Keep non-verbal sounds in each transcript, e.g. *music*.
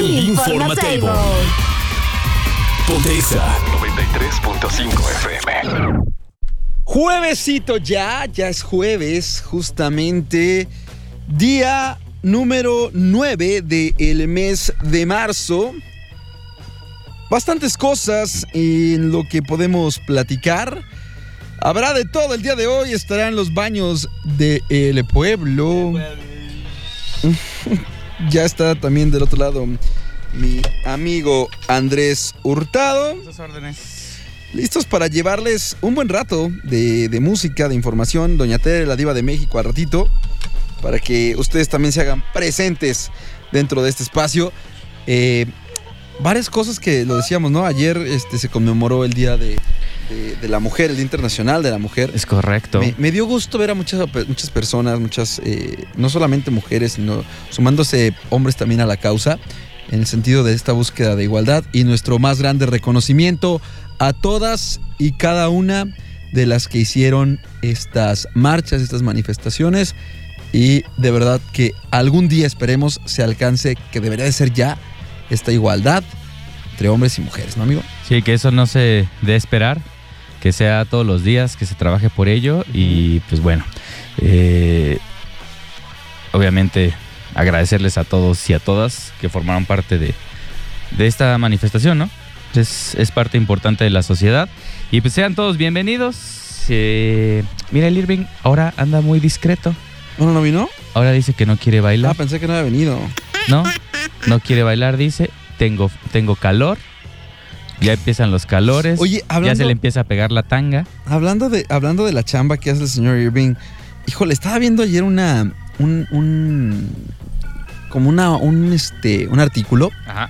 El Informatable. Pontexa 93.5 FM. Juevesito ya, ya es jueves, justamente día número 9 del mes de marzo. Bastantes cosas en lo que podemos platicar. Habrá de todo el día de hoy, estarán los baños del pueblo. *laughs* ya está también del otro lado mi amigo Andrés Hurtado. Listos para llevarles un buen rato de, de música, de información. Doña Tere, la diva de México, al ratito. Para que ustedes también se hagan presentes dentro de este espacio. Eh, varias cosas que lo decíamos, ¿no? Ayer este, se conmemoró el Día de, de- de la Mujer, el Día Internacional de la Mujer. Es correcto. Me, me dio gusto ver a muchas, muchas personas, muchas, eh, no solamente mujeres, sino sumándose hombres también a la causa, en el sentido de esta búsqueda de igualdad y nuestro más grande reconocimiento a todas y cada una de las que hicieron estas marchas, estas manifestaciones. Y de verdad que algún día esperemos se alcance, que debería de ser ya, esta igualdad entre hombres y mujeres, ¿no, amigo? Sí, que eso no se dé esperar, que sea todos los días, que se trabaje por ello y pues bueno, eh, obviamente agradecerles a todos y a todas que formaron parte de, de esta manifestación, ¿no? Es, es parte importante de la sociedad y pues sean todos bienvenidos. Eh, mira, el Irving ahora anda muy discreto. ¿No, no, no vino? Ahora dice que no quiere bailar. Ah, pensé que no había venido. ¿no? No quiere bailar, dice. Tengo, tengo calor. Ya empiezan los calores. Oye, ya se le empieza a pegar la tanga. Hablando de, hablando de la chamba que hace el señor Irving, híjole, estaba viendo ayer una. un. un- como una. un este. un artículo Ajá.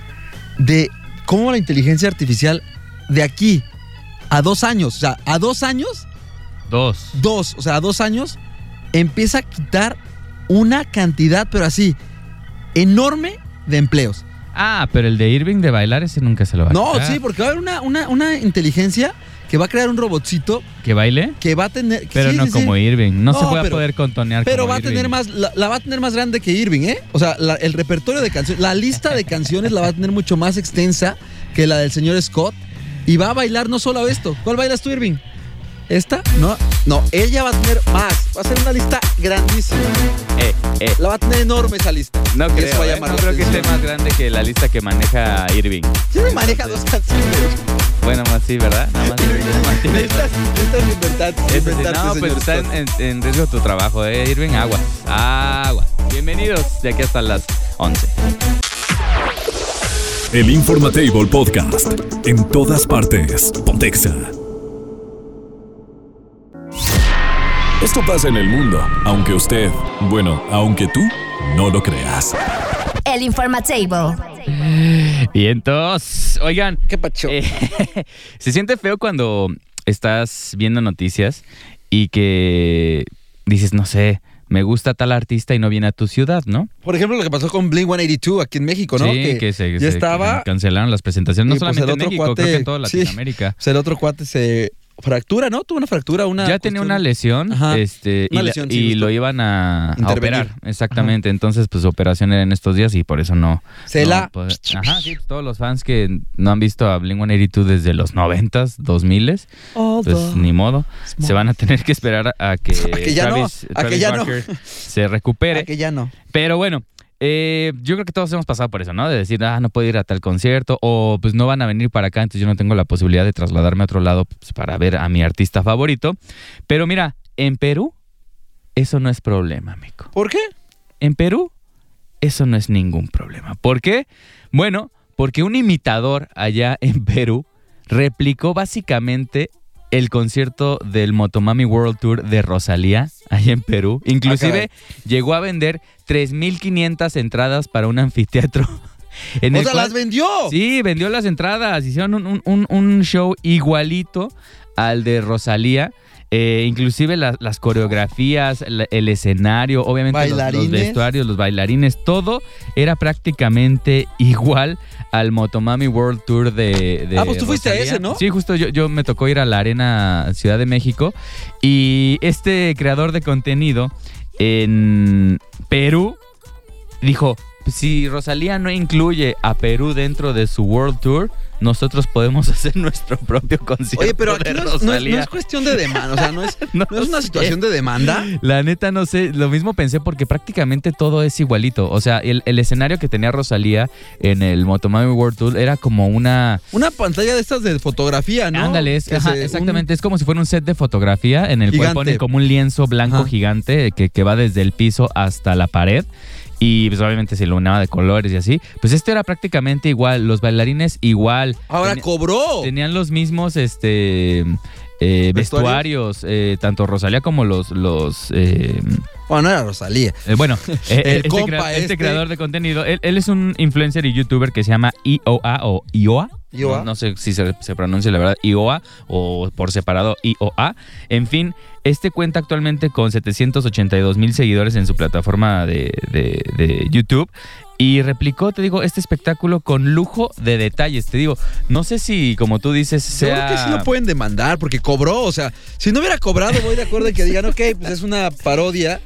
de cómo la inteligencia artificial de aquí a dos años, o sea, a dos años, Dos. dos, o sea, a dos años, empieza a quitar una cantidad, pero así, enorme de empleos. Ah, pero el de Irving de bailar ese nunca se lo va a No, quitar. sí, porque va a haber una, una, una inteligencia que va a crear un robotcito ¿Que baile? que va a tener. Pero sí, no sí, sí. como Irving. No, se No, va a pero- poder contonear Pero como va a Irving. tener más, la, la va a tener más grande que Irving, ¿eh? O sea, la- el repertorio de canciones, la lista de canciones la va a tener mucho más extensa que la del señor Scott. Y va a bailar no solo esto. ¿Cuál bailas tú, Irving? ¿Esta? No, no, ella va a tener más. Va a ser una lista grandísima. Eh, eh, La va a tener enorme esa lista. no Y eso creo, va a eh, llamar no la creo que esté más grande que la lista que maneja Irving. Siempre maneja dos canciones. Bueno, más sí, ¿verdad? Nada más, Ese sí, reinventarte, no, pues está en riesgo tu trabajo, ¿eh, Irving? Agua. Agua. Bienvenidos de aquí hasta las 11. El Informatable Podcast en todas partes. Pontexa. Esto pasa en el mundo, aunque usted, bueno, aunque tú no lo creas. El Informatable. Vientos. Oigan, ¿Qué pacho? eh, *laughs* se siente feo cuando estás viendo noticias y que dices, no sé, me gusta tal artista y no viene a tu ciudad, ¿no? Por ejemplo, lo que pasó con Blink 182 aquí en México, ¿no? Sí, que, se, ya se estaba. cancelaron las presentaciones, no y, pues, solamente en México, creo que cuate- en toda sí. Latinoamérica. O sea, el otro cuate se fractura, ¿no? Tuvo una fractura, una. ya tenía cuestión- una lesión, Ajá. este, Una y, la- lesión, sí, y justo. lo iban a, a Intervenir. operar, exactamente. Entonces, pues operación era en estos días y por eso no. Se no la. Ajá, sí, todos los fans que no han visto a Blink 182 desde los 90s, 2000s, pues ni modo. Se van a tener que esperar a que, *laughs* A que ya no, Travis, a que Travis ya no. Barker se recupere. *laughs* Ah, que ya no. Pero bueno, eh, yo creo que todos hemos pasado por eso, ¿no? De decir, ah, no puedo ir a tal concierto o pues no van a venir para acá, entonces yo no tengo la posibilidad de trasladarme a otro lado pues, para ver a mi artista favorito. Pero mira, en Perú eso no es problema, amigo. ¿Por qué? En Perú eso no es ningún problema. ¿Por qué? Bueno, porque un imitador allá en Perú replicó básicamente el concierto del Motomami World Tour de Rosalía, ahí en Perú. Inclusive llegó a vender 3.500 entradas para un anfiteatro. *laughs* En o el sea, cual- las vendió. Sí, vendió las entradas. Hicieron un, un- un- un show igualito al de Rosalía. Eh, inclusive la- las coreografías, la- el escenario, obviamente los- vestuarios, los bailarines, todo era prácticamente *laughs* igual al Motomami World Tour de, de Ah, pues tú fuiste a ese, ¿no? Sí, justo yo, yo me tocó ir a la Arena Ciudad de México y este creador de contenido en Perú dijo, si Rosalía no incluye a Perú dentro de su World Tour, nosotros podemos *laughs* hacer nuestro propio concierto Oye, pero de aquí no es, no es- Rosalía. no es cuestión de demanda, o sea, no es, *laughs* No es una sé. situación de demanda. La neta no sé, lo mismo pensé porque prácticamente todo es igualito. O sea, el, el escenario que tenía Rosalía en el Motomami World Tour era como una... Una pantalla de estas de fotografía, ¿no? Ándale, es- ajá, se- exactamente. Es como si fuera un set de fotografía en el Gigante. cual ponen como un lienzo blanco Ajá. gigante que, que va desde el piso hasta la pared. Y pues obviamente se iluminaba de colores y así. Pues este era prácticamente igual. Los bailarines igual. Ahora cobró. Tenían los mismos este eh, ¿Vestuarios? eh, tanto Rosalía como los, los eh, Bueno, no era Rosalía. eh, bueno, *laughs* El este, compa crea- este este. creador de contenido, él, él es un influencer y youtuber que se llama IOA o IOA. IOA. No, no sé si se, se pronuncia la verdad IOA o por separado IOA. En fin, este cuenta actualmente con 782 mil seguidores en su plataforma de, de- de YouTube. Y replicó, te digo, este espectáculo con lujo de detalles. Te digo, no sé si, como tú dices, Yo sea... creo que sí lo pueden demandar porque cobró. O sea, si no hubiera cobrado, voy de acuerdo en que digan, ok, pues es una parodia,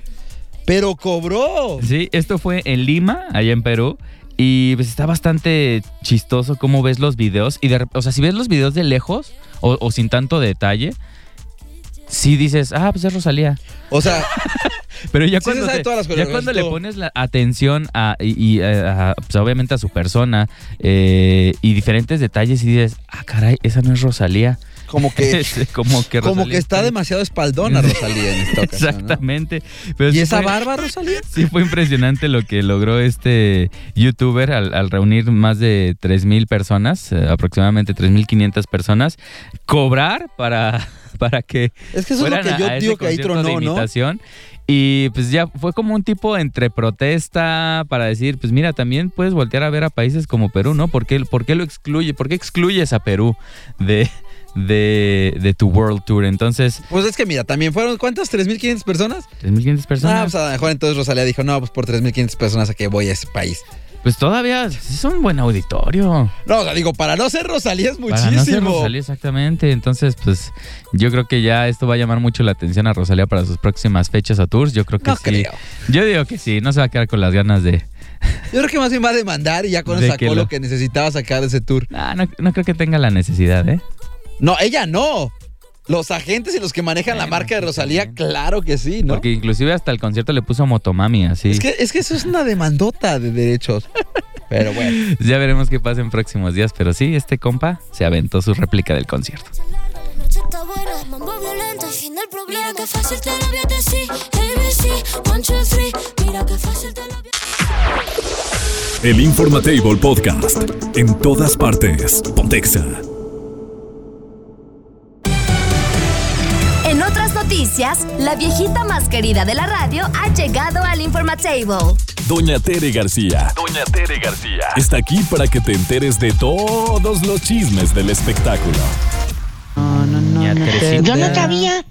pero cobró. Sí, esto fue en Lima, allá en Perú. Y pues está bastante chistoso cómo ves los videos. Y de, o sea, si ves los videos de lejos o, o sin tanto detalle, sí dices, ah, pues es Rosalía. O sea, *laughs* Pero ya Sí cuando, sabe te- todas las ya coreografías cuando y le pones la atención a, y, y, eh, a, pues, obviamente a su persona eh, y diferentes detalles y dices, ah, caray, esa no es Rosalía. *laughs* como que, como que, como que está demasiado espaldona Rosalía en esta ocasión. ¿no? Exactamente. Pero ¿Y sí esa fue- barba, Rosalía? Sí, fue impresionante lo que logró este youtuber al, al reunir más de 3.000 personas, eh, aproximadamente 3.500 personas, cobrar para, *laughs* para que Es que eso es lo que yo digo que ahí tronó, ¿no? Y pues ya fue como un tipo entre protesta para decir, pues mira, también puedes voltear a ver a países como Perú, ¿no? ¿Por qué, por qué lo excluye? ¿Por qué excluyes a Perú de, de, de tu World Tour? Entonces, Pues es que mira, también fueron, ¿cuántas? ¿3.500 personas? 3.500 personas. Ah, pues a lo mejor entonces Rosalía dijo, no, pues por 3.500 personas a que voy a ese país. Pues todavía es un buen auditorio. No, o sea, digo, para no ser Rosalía es Para no ser muchísimo. Rosalía, exactamente. Entonces, pues yo creo que ya esto va a llamar mucho la atención a Rosalía para sus próximas fechas o tours. Yo creo que No sí. creo. Yo digo que sí, no se va a quedar con las ganas de... Yo creo que más bien va a demandar y ya con *laughs* eso sacó lo lo- que necesitaba sacar de ese tour. Ah, no, no creo que tenga la necesidad, ¿eh? No, ella no. Los agentes y los que manejan la marca de Rosalía, también. claro que sí, ¿no? Porque inclusive hasta el concierto le puso Motomami, así. Es, que, es que eso es una demandota de derechos. Pero bueno. *laughs* Ya veremos qué pasa en próximos días, pero sí, este compa se aventó su réplica del concierto. El Informatable Podcast. En todas partes. Pontexa. Noticias, la viejita más querida de la radio ha llegado al Informatable. Doña Tere García. Doña Tere García. Está aquí para que te enteres de todos los chismes del espectáculo. Ya, Teresita. Yo no sabía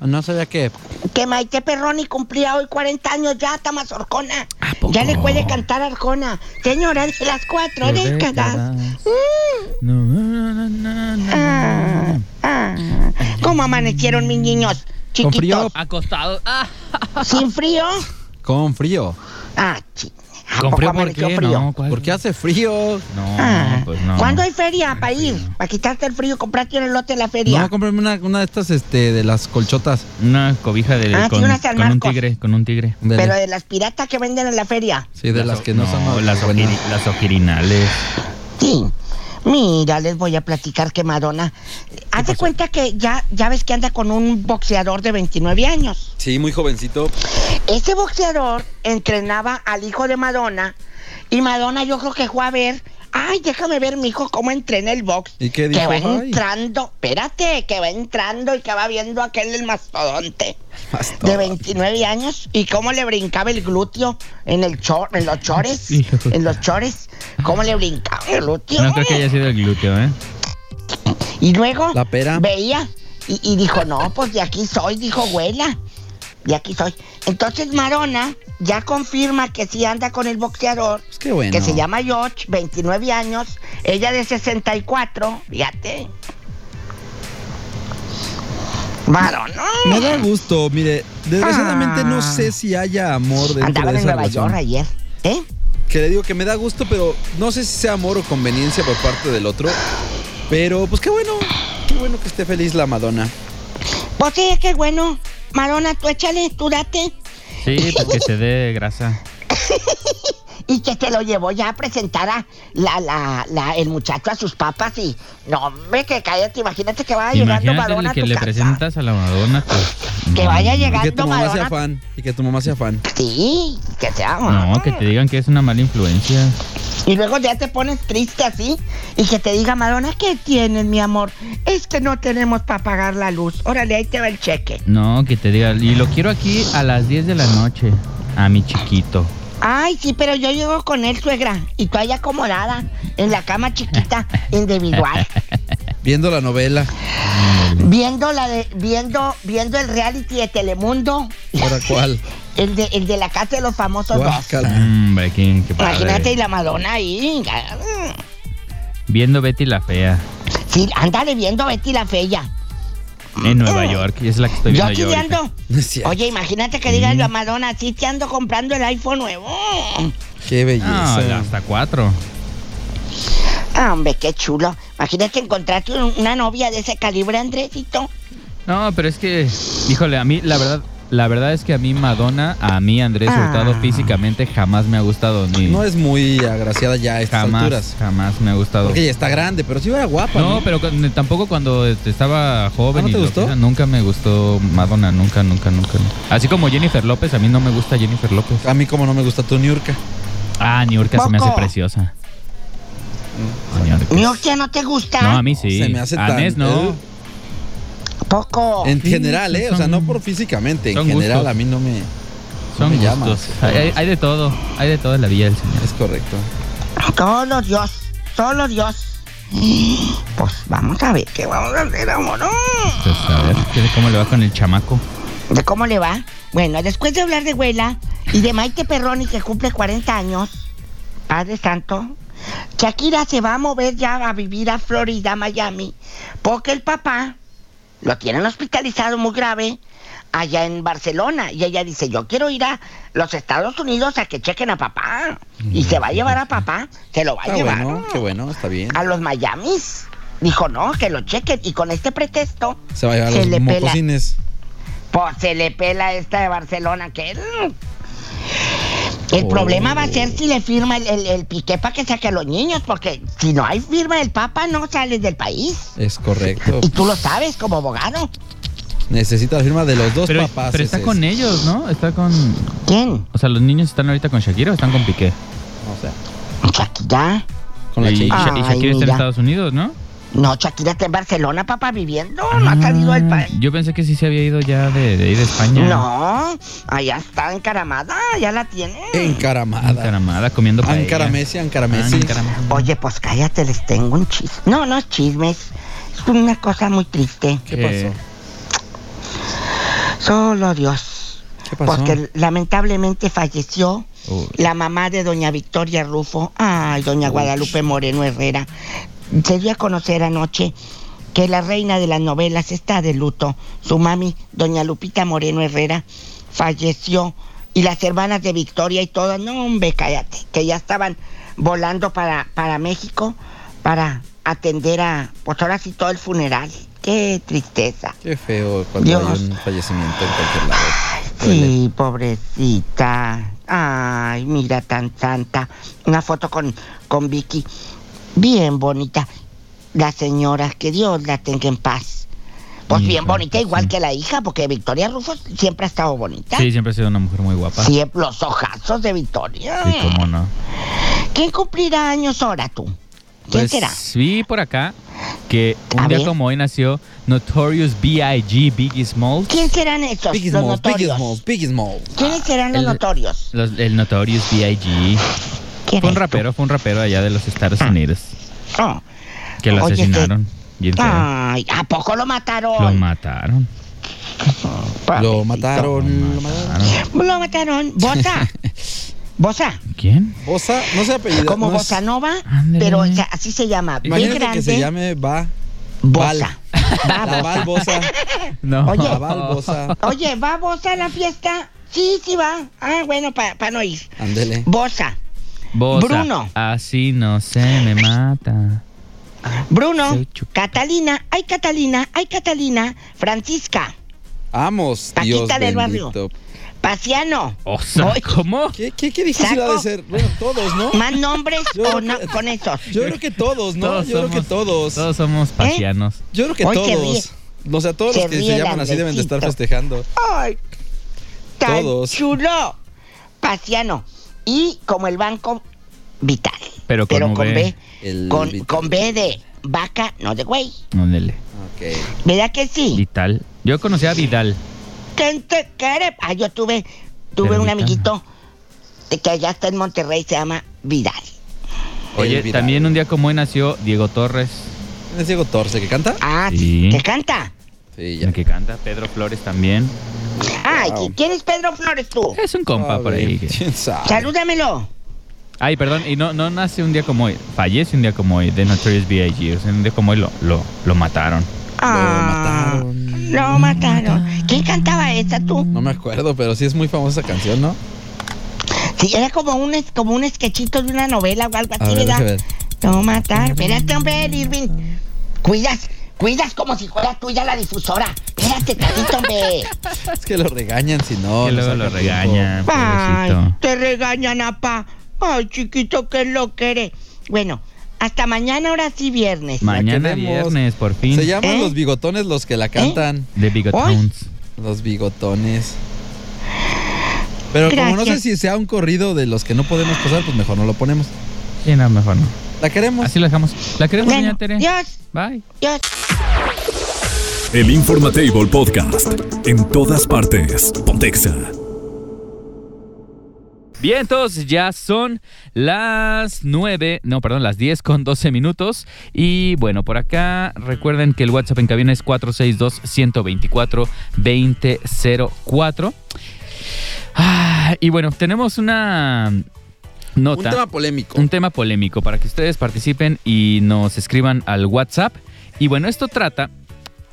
No sabía qué. que Maite Perroni cumplía hoy 40 años ya, Tamas Orjona. Ya le puede cantar Arjona. Señora de las cuatro décadas. No, no, no, no, no. Ah, ah. ¿Cómo amanecieron mis niños? Con frío. Acostado. Ah, *laughs* ¿Sin frío? Con frío. Ah, chi- ¿A ¿Con frío por qué? frío? No. Porque hace frío. No, Ah, pues no. ¿Cuándo hay feria para ir? frío. Para quitarte el frío, comprarte un elote en la feria. No, cómprame una, una de estas este, de las colchotas. Una cobija de, Ah, sí, con, una San con un tigre, con un tigre. Dele. Pero de las piratas que venden en la feria. Sí, de las, que no, son las, las ojirinales. Sí. Mira, les voy a platicar que Madonna. Haz de cuenta que ya, ya ves que anda con un boxeador de 29 años. Sí, muy jovencito. Ese boxeador entrenaba al hijo de Madonna y Madonna yo creo que fue a ver ay, déjame ver, mijo, cómo entré en el box. ¿Y qué Que dijo? va Ay. entrando, espérate, que va entrando y que va viendo aquel el mastodonte Mastodonte. de 29 años y cómo le brincaba el glúteo en el chor, en los chores, *laughs* en los chores, cómo le brincaba el glúteo. No creo que haya sido el glúteo, ¿eh? Y luego La pera. veía y, y dijo, no, pues de aquí soy, dijo abuela. De aquí soy. Entonces Marona ya confirma que sí anda con el boxeador, Pues qué bueno. que se llama George, 29 años, ella de 64, fíjate. Marona. Me da gusto, mire, desgraciadamente no Ah. sé si haya amor dentro Andaban de en esa Nueva relación. York ayer, ¿eh? Que le digo que me da gusto, pero no sé si sea amor o conveniencia por parte del otro. Pero pues qué bueno, qué bueno que esté feliz la Madonna. Pues sí, qué bueno. Marona, tú échale, tú date. Sí, pues que se dé grasa. *laughs* Y que se lo llevó ya a presentar a la, la, la, el muchacho a sus papas y... No, hombre, que cállate, imagínate que vaya llegando Imagínate Madonna a que tu le casa. presentas a la Madonna, pues. Que vaya Y que llegando tu mamá sea Madonna. fan. Y que tu mamá sea fan. Sí, que sea. No, que te digan que es una mala influencia. Y luego ya te pones triste así y que te diga Madonna, ¿qué tienes, mi amor? Es que no tenemos para pagar la luz. Órale, ahí te va el cheque. No, que te diga. Y lo quiero aquí a las 10 de la noche. A mi chiquito. Ay, sí, pero yo llego con él, suegra, y tú ahí acomodada en la cama chiquita, *laughs* individual, Viendo la novela. viendo la de, viendo, viendo el reality de Telemundo, ¿Ahora *laughs* cuál? el de, el de la casa de los famosos dos. Guácala. Hombre, qué, qué padre. Imagínate y la Madonna ahí. Viendo Betty la Fea. Sí, ándale viendo Betty la Fea. En Nueva York. Y es la que estoy Yo viendo aquí yo. ando. Cierto. Oye, imagínate que diga la Madonna, sí te ando comprando el iPhone nuevo. Qué belleza. No, hasta cuatro. Ah, hombre, qué chulo. Imagínate encontrarte un- una novia de ese calibre, Andresito. No, pero es que, híjole, a mí, la verdad, la verdad es que a mí Madonna, a mí Andrés Ah. Hurtado físicamente jamás me ha gustado. Ni, No es muy agraciada ya a estas jamás, alturas. jamás me ha gustado. Porque ella está grande, pero sí era guapa. No, pero tampoco cuando este, estaba joven. ¿Ah, no y te lo gustó? nunca me gustó Madonna, nunca, nunca, nunca. Así como Jennifer López, a mí no me gusta Jennifer López. A mí como no me gusta tu Niurka. Ah, Niurka se me hace preciosa. Niurka. Niurka, ¿no te gusta? No, a mí sí. Se me hace a tan- no. Eh. Poco. En general, ¿eh? O sea, no por físicamente. En general, gustos. a mí no me. Son me gustos. Hay, hay- hay de todo. Hay de todo en la vida del Señor. Es correcto. Solo Dios, solo Dios. Pues vamos a ver qué vamos a hacer, amor. Pues, a ver, ¿qué- ¿cómo le va con el chamaco? ¿De cómo le va? Bueno, después de hablar de Huela y de Maite Perroni que cumple 40 años, Padre Santo, Shakira se va a mover ya a vivir a Florida, Miami, porque el papá lo tienen hospitalizado muy grave allá en Barcelona y ella dice, yo quiero ir a los Estados Unidos a que chequen a papá y se va a llevar a papá, se lo va a llevar bueno, qué bueno, está bien. a los Miamis. Dijo, no, que lo chequen y con este pretexto Se va a llevar se los le pela. mocosines. pues se le pela esta de Barcelona que. El Oh. problema va a ser si le firma el, el, el piqué para que saque a los niños, porque si no hay firma del Papa no sales del país. Es correcto. Y tú lo sabes como abogado. Necesita la firma de los dos Pero, papás. pero está ese con ellos, ¿no? Está con... ¿Quién? O sea, ¿los niños están ahorita con Shakira o están con Piqué? O sea, Shakira. con la y, chica. Sha- y Ay, Shakira está en. Estados Unidos, ¿no? No, Shakira está en Barcelona, papá, viviendo. No ha salido del Ah, país. Yo pensé que sí se había ido ya de, de ir a España. No, allá está encaramada, ya la tiene. Encaramada. Encaramada, comiendo paella. Ancaramesi, Ah, Ancaramesi. Ancaramesi. Oye, pues cállate, les tengo un chisme. No, no es chismes. Es una cosa muy triste. ¿Qué ¿Qué? pasó? Solo Dios. ¿Qué pasó? Porque lamentablemente falleció Uy. la mamá de doña Victoria Rufo. Ay, doña Guadalupe Moreno Herrera. Se dio a conocer anoche que la reina de las novelas está de luto. Su mami, doña Lupita Moreno Herrera, falleció. Y las hermanas de Victoria y todas, no, hombre, cállate, que ya estaban volando para, para México para atender a, pues ahora sí, todo el funeral. Qué tristeza. Qué feo cuando Dios. hay un fallecimiento en cualquier lado. Sí, pobrecita. Ay, mira tan santa. Una foto con, con Vicky. Bien bonita. La señora, que Dios la tenga en paz. Pues Hija, bien bonita, igual sí. que la hija, porque Victoria Rufo siempre ha estado bonita. Sí, siempre ha sido una mujer muy guapa. Sí, Siempre los ojazos de Victoria. cómo no. ¿Quién cumplirá años ahora tú? ¿Quién Pues será? vi por acá que un A día ver. como hoy nació Notorious B.I.G. Biggie Smalls. ¿Quién serán esos? Biggie los Smalls, Biggie notorios. Smalls, Biggie Smalls. ¿Quiénes serán los el- notorios? Los- el Notorious B.I.G. ¿Quién Fue un es rapero, fue un rapero allá de los Estados Unidos Oh. que lo Oye, este- asesinaron. Bien. Ay, ¿a poco lo mataron? Lo mataron. Lo mataron, lo mataron. Lo mataron. Bosa. *laughs* Bosa. ¿Quién? Bosa, no se apellida. Como no Bossa Nova, pero o sea, así se llama. Imagínate grande, que se llame Va. Bosa. Va, La Val Bosa. *laughs* No. Oye. La Val Bosa. Oye, ¿va Bosa a la fiesta? Sí, sí va. Ah, bueno, para no ir. Ándele. Bosa. Bosa, Bruno. Así no se me mata. Bruno. Catalina. Ay, Catalina. Ay, Catalina. Francisca. Vamos, Paquita Dios del barrio. bendito. Paciano. O sea, Voy. ¿cómo? ¿Qué, qué, qué difícil ha de ser? Bueno, todos, ¿no? ¿Más nombres Yo o creo no, que- con esos? Yo creo que todos, ¿no? Todos Yo creo que somos- todos. Todos somos pasianos. Yo creo que Hoy todos. O sea, todos Se los que se llaman así deben de estar festejando. ¡Ay! Tan Todos. chulo. Paciano. Y como el banco vital. Pero con con V. B. El Con, con B de vaca, no de güey. Ándele. Ok. ¿Verdad que sí? Vital. Yo conocí a Vidal. ¿Quién te quiere? Ah, yo tuve, tuve Pero un Vital. amiguito de que allá está en Monterrey, se llama Vidal. Oye, Vidal. también un día como hoy nació Diego Torres, ¿Es Diego Torce que canta? Ah, Sí. ¿que canta? Sí, el que canta. Pedro Flores también. Ay, Wow. ¿quién es Pedro Flores tú? Es un compa por ahí. que- ¿Quién sabe? Salúdamelo. Ay, perdón, y no, no nace un día como hoy. Fallece un día como hoy de Notorious B.I.G. O sea, un día como hoy lo, lo, lo mataron. Ah, mataron. Lo mataron. ¿Quién cantaba esa tú? No me acuerdo, pero sí es muy famosa esa canción, ¿no? Sí, era como un, es- como un sketchito de una novela o algo así, ver, ¿verdad? Lo mataron. Espérate, hombre, Irving. Cuidas, cuidas como si fuera tuya la difusora. Espérate, tantito, hombre. *laughs* Es que lo regañan si no. que luego lo regañan, Ay, te regañan, apa. Ay, chiquito, ¿qué lo quiere? Bueno, hasta mañana, ahora sí, viernes. Mañana viernes, por fin. Se llaman ¿Eh? los bigotones los que la cantan. De Bigotones. Los bigotones. Pero como no sé si sea un corrido de los que no podemos pasar, pues mejor no lo ponemos. Sí, no, mejor no. La queremos. Así lo dejamos. La queremos, Bueno, doña Tere. Dios, Bye. Dios. El Informatable Podcast. En todas partes. Pontexa. Bien, entonces ya son las 9, no, perdón, las 10 con 12 minutos. Y bueno, por acá recuerden que el WhatsApp en cabina es 462-124-2004. Ah, y bueno, tenemos una un tema polémico. un tema polémico para que ustedes participen y nos escriban al WhatsApp. Y bueno, esto trata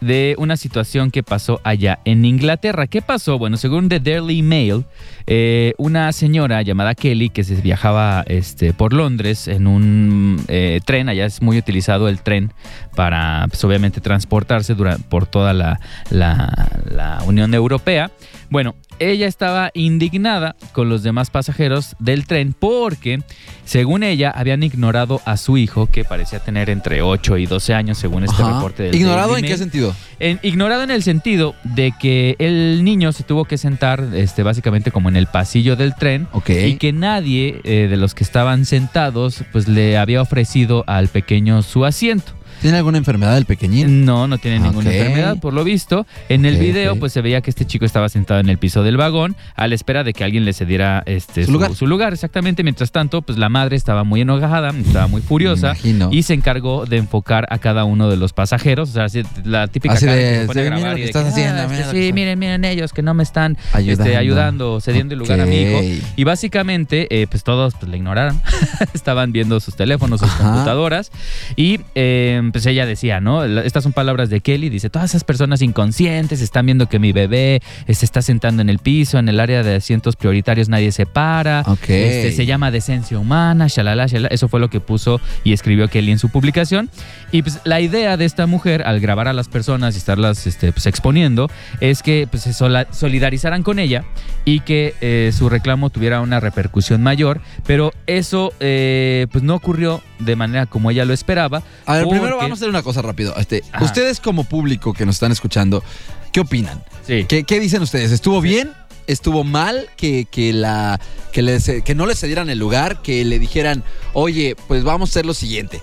de una situación que pasó allá en Inglaterra. ¿Qué pasó? Bueno, según The Daily Mail, eh, una señora llamada Kelly que se viajaba este, por Londres en un eh, tren, allá es muy utilizado el tren para, pues, obviamente, transportarse por toda la, la- la Unión Europea. Bueno, ella estaba indignada con los demás pasajeros del tren porque, según ella, habían ignorado a su hijo, que parecía tener entre 8 y 12 años, según este Ajá. reporte del ¿Ignorado en qué sentido? En- ignorado en el sentido de que el niño se tuvo que sentar este, básicamente como en el pasillo del tren y que nadie eh, de los que estaban sentados pues le había ofrecido al pequeño su asiento. ¿Tiene alguna enfermedad el pequeñín? No, no tiene ninguna enfermedad, por lo visto. En el video, pues se veía que este chico estaba sentado en el piso del vagón a la espera de que alguien le cediera este, Su lugar. su lugar. Exactamente. Mientras tanto, pues la madre estaba muy enojada, estaba muy furiosa. Y se encargó de enfocar a cada uno de los pasajeros. O sea, así, la típica Así cara de, que se grabar lo que estás haciendo, "Ah, mira este, que sí, miren, miren ellos que no me están Ayudando. ayudando, ayudando cediendo el lugar a mi hijo. Y básicamente, eh, pues todos pues, le ignoraron. *laughs* Estaban viendo sus teléfonos, sus Ajá. computadoras. Y eh, pues ella decía, ¿no? Estas son palabras de Kelly. Dice, todas esas personas inconscientes están viendo que mi bebé se está sentando en el piso, en el área de asientos prioritarios nadie se para. Ok. Este, se llama decencia humana, shalala, shalala. Eso fue lo que puso y escribió Kelly en su publicación. Y pues la idea de esta mujer al grabar a las personas y estarlas este, pues, exponiendo es que pues, se solidarizaran con ella y que eh, su reclamo tuviera una repercusión mayor. Pero eso eh, pues no ocurrió de manera como ella lo esperaba. A ver, primero vamos a hacer una cosa rápido. Este, Ajá. ustedes como público que nos están escuchando, ¿qué opinan? Sí. ¿Qué, qué dicen ustedes? ¿Estuvo bien estuvo mal que, que, la, que, le ce- que no le cedieran el lugar, que le dijeran, oye, pues vamos a hacer lo siguiente.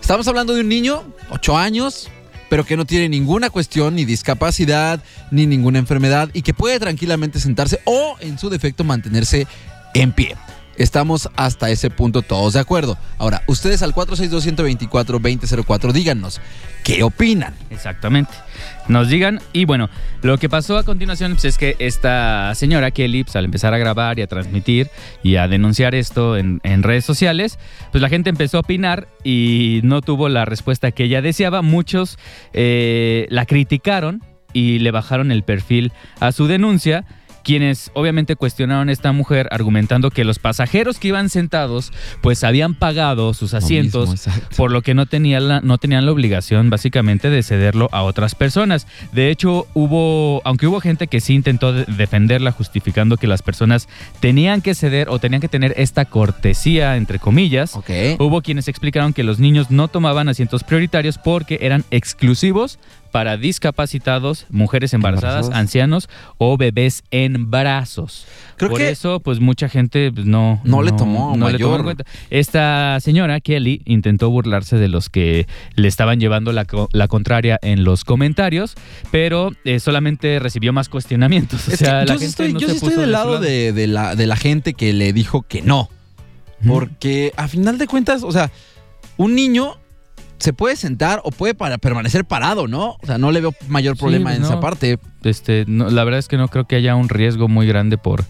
Estamos hablando de un niño, 8 años, pero que no tiene ninguna cuestión, ni discapacidad, ni ninguna enfermedad, y que puede tranquilamente sentarse o, en su defecto, mantenerse en pie. Estamos hasta ese punto todos de acuerdo. Ahora, ustedes al 462-124-2004, díganos, ¿qué opinan? Exactamente. Nos digan. Y bueno, lo que pasó a continuación pues, es que esta señora Kelly, pues, al empezar a grabar y a transmitir y a denunciar esto en, redes sociales, pues la gente empezó a opinar y no tuvo la respuesta que ella deseaba. Muchos eh, la criticaron y le bajaron el perfil a su denuncia. Quienes obviamente cuestionaron a esta mujer argumentando que los pasajeros que iban sentados pues habían pagado sus asientos mismo, por lo que no, tenía la- no tenían la obligación básicamente de cederlo a otras personas. De hecho, hubo, aunque hubo gente que sí intentó de- defenderla justificando que las personas tenían que ceder o tenían que tener esta cortesía, entre comillas, hubo quienes explicaron que los niños no tomaban asientos prioritarios porque eran exclusivos para discapacitados, mujeres embarazadas, Embarazadas. ancianos o bebés en brazos. Creo Por que eso, pues mucha gente pues, no, No le tomó no le tomó mayor. en cuenta. Esta señora, Kelly, intentó burlarse de los que le estaban llevando la, la contraria en los comentarios, pero eh, solamente recibió más cuestionamientos. *laughs* O Es sea, la yo sí gente estoy, no yo se sí estoy puso del de su lado de, de la, de la gente que le dijo que no. Porque a final de cuentas, o sea, un niño se puede sentar o puede para permanecer parado, ¿no? O sea, no le veo mayor Sí, problema en no. esa parte. Este, no, la verdad es que no creo que haya un riesgo muy grande por,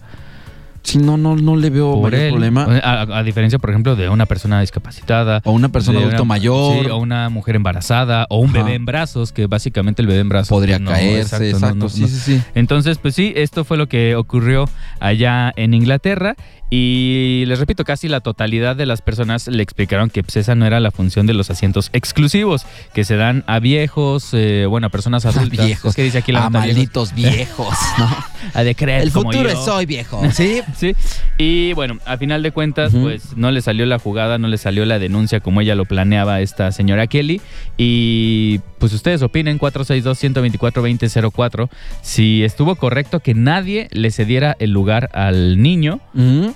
No, no, no le veo por mayor él. problema. A, a diferencia, por ejemplo, de una persona discapacitada. O una persona de adulto una- mayor. sí, o una mujer embarazada, o un Ajá. bebé en brazos, que básicamente el bebé en brazos podría no, caerse, exacto. no, no, sí, sí, sí. Entonces, pues sí, esto fue lo que ocurrió allá en Inglaterra. Y les repito, casi la totalidad de las personas le explicaron que pues, esa no era la función de los asientos exclusivos, que se dan a viejos, eh, bueno, a personas *laughs* adultas. viejos. Es que dice aquí la A malditos viejos, ¿no? *laughs* A decreto, El como futuro yo. es hoy, viejo. *laughs* ¿Sí? Sí, y bueno, a final de cuentas, pues no le salió la jugada, no le salió la denuncia como ella lo planeaba esta señora Kelly. Y pues ustedes opinen, 462-124-2004, si estuvo correcto que nadie le cediera el lugar al niño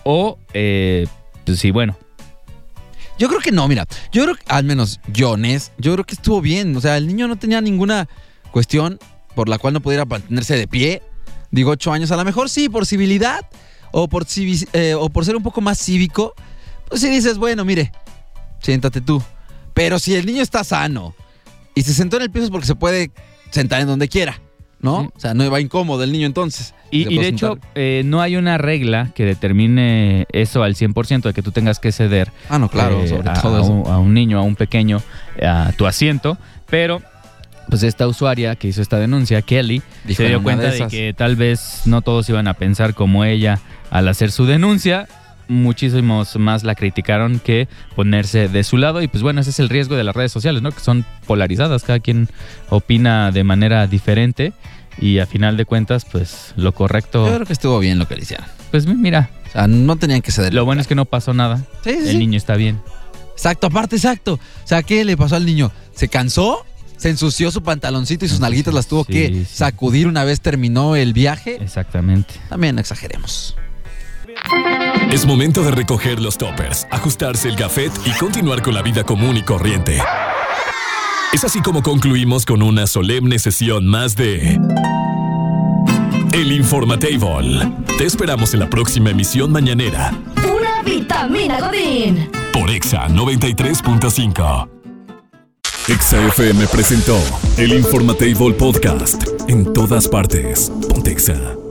o, eh, pues sí, bueno, Yo creo que no, mira. Yo creo que, al menos yo, Nes, yo creo que estuvo bien. O sea, el niño no tenía ninguna cuestión por la cual no pudiera mantenerse de pie. Digo, ocho años. A lo mejor sí, por civilidad o por, eh, o por ser un poco más cívico. Pues si dices, bueno, mire, siéntate tú. Pero si el niño está sano y se sentó en el piso es porque se puede sentar en donde quiera, ¿no? O sea, no va incómodo el niño entonces. Y, de hecho, eh, no hay una regla que determine eso al 100% de que tú tengas que ceder Ah, no, claro, eh, sobre a, todo a eso. un, a un niño, a un pequeño, a tu asiento, pero pues esta usuaria que hizo esta denuncia, Kelly, Dijo se dio cuenta de que tal vez no todos iban a pensar como ella al hacer su denuncia. Muchísimos más la criticaron que ponerse de su lado y pues bueno, ese es el riesgo de las redes sociales, ¿no? Que son polarizadas, cada quien opina de manera diferente y a final de cuentas pues lo correcto, Yo creo que estuvo bien lo que le hicieron. pues mira, O sea, no tenían que ceder. lo bueno es que no pasó nada, Sí, sí, el sí. niño está bien. Exacto, aparte, exacto. O sea, ¿qué le pasó al niño? ¿Se cansó? ¿Se ensució su pantaloncito y sus nalguitas las tuvo sí, que sí. sacudir una vez terminó el viaje? Exactamente. También no exageremos. Es momento de recoger los toppers, ajustarse el gafet y continuar con la vida común y corriente. Es así como concluimos con una solemne sesión más de El Informatable. Te esperamos en la próxima emisión mañanera Pura vitamina Godín. por Exa 93.5. Exa FM presentó El Informatable Podcast. En todas partes. Pontexa.